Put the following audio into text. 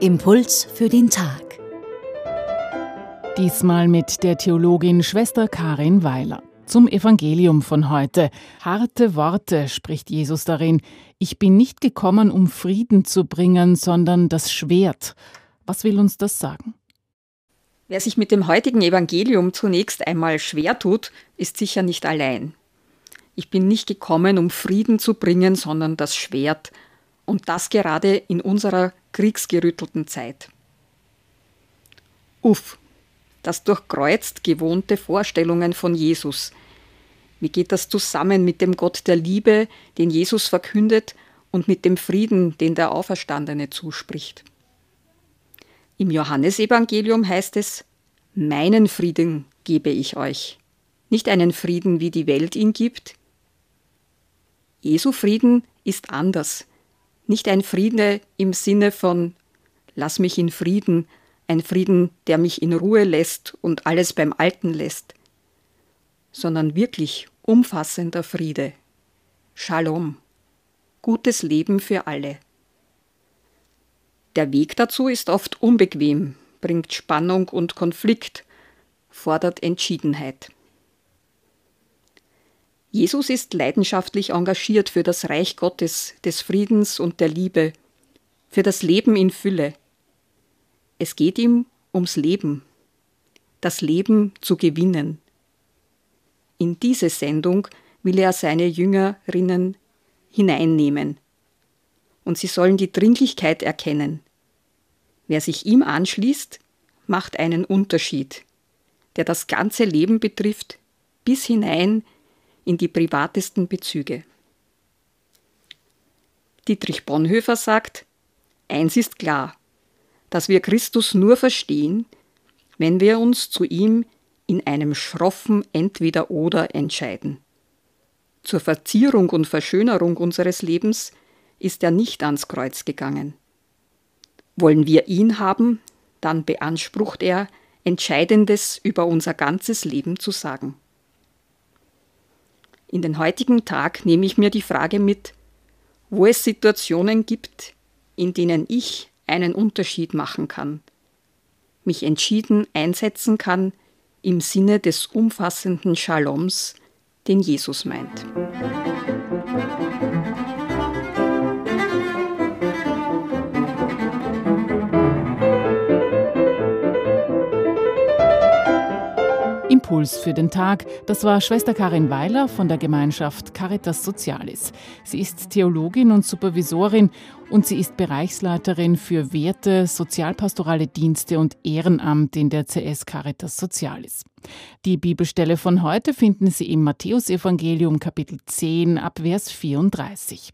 Impuls für den Tag. Diesmal mit der Theologin Schwester Karin Weiler. Zum Evangelium von heute. Harte Worte spricht Jesus darin. Ich bin nicht gekommen, um Frieden zu bringen, sondern das Schwert. Was will uns das sagen? Wer sich mit dem heutigen Evangelium zunächst einmal schwer tut, ist sicher nicht allein. Ich bin nicht gekommen, um Frieden zu bringen, sondern das Schwert. Und das gerade in unserer kriegsgerüttelten Zeit. Uff, das durchkreuzt gewohnte Vorstellungen von Jesus. Wie geht das zusammen mit dem Gott der Liebe, den Jesus verkündet, und mit dem Frieden, den der Auferstandene zuspricht? Im Johannesevangelium heißt es, Meinen Frieden gebe ich euch, nicht einen Frieden, wie die Welt ihn gibt. Jesu Frieden ist anders. Nicht ein Friede im Sinne von Lass mich in Frieden, ein Frieden, der mich in Ruhe lässt und alles beim Alten lässt, sondern wirklich umfassender Friede. Shalom. Gutes Leben für alle. Der Weg dazu ist oft unbequem, bringt Spannung und Konflikt, fordert Entschiedenheit. Jesus ist leidenschaftlich engagiert für das Reich Gottes, des Friedens und der Liebe, für das Leben in Fülle. Es geht ihm ums Leben, das Leben zu gewinnen. In diese Sendung will er seine Jüngerinnen hineinnehmen. Und sie sollen die Dringlichkeit erkennen. Wer sich ihm anschließt, macht einen Unterschied, der das ganze Leben betrifft, bis hinein in die privatesten Bezüge. Dietrich Bonhoeffer sagt, eins ist klar, dass wir Christus nur verstehen, wenn wir uns zu ihm in einem schroffen Entweder-Oder entscheiden. Zur Verzierung und Verschönerung unseres Lebens ist er nicht ans Kreuz gegangen. Wollen wir ihn haben, dann beansprucht er, Entscheidendes über unser ganzes Leben zu sagen. In den heutigen Tag nehme ich mir die Frage mit, wo es Situationen gibt, in denen ich einen Unterschied machen kann, mich entschieden einsetzen kann im Sinne des umfassenden Shaloms, den Jesus meint. Impuls für den Tag. Das war Schwester Karin Weiler von der Gemeinschaft Caritas Socialis. Sie ist Theologin und Supervisorin und sie ist Bereichsleiterin für Werte, sozialpastorale Dienste und Ehrenamt in der CS Caritas Socialis. Die Bibelstelle von heute finden Sie im Matthäusevangelium Kapitel 10 ab Vers 34.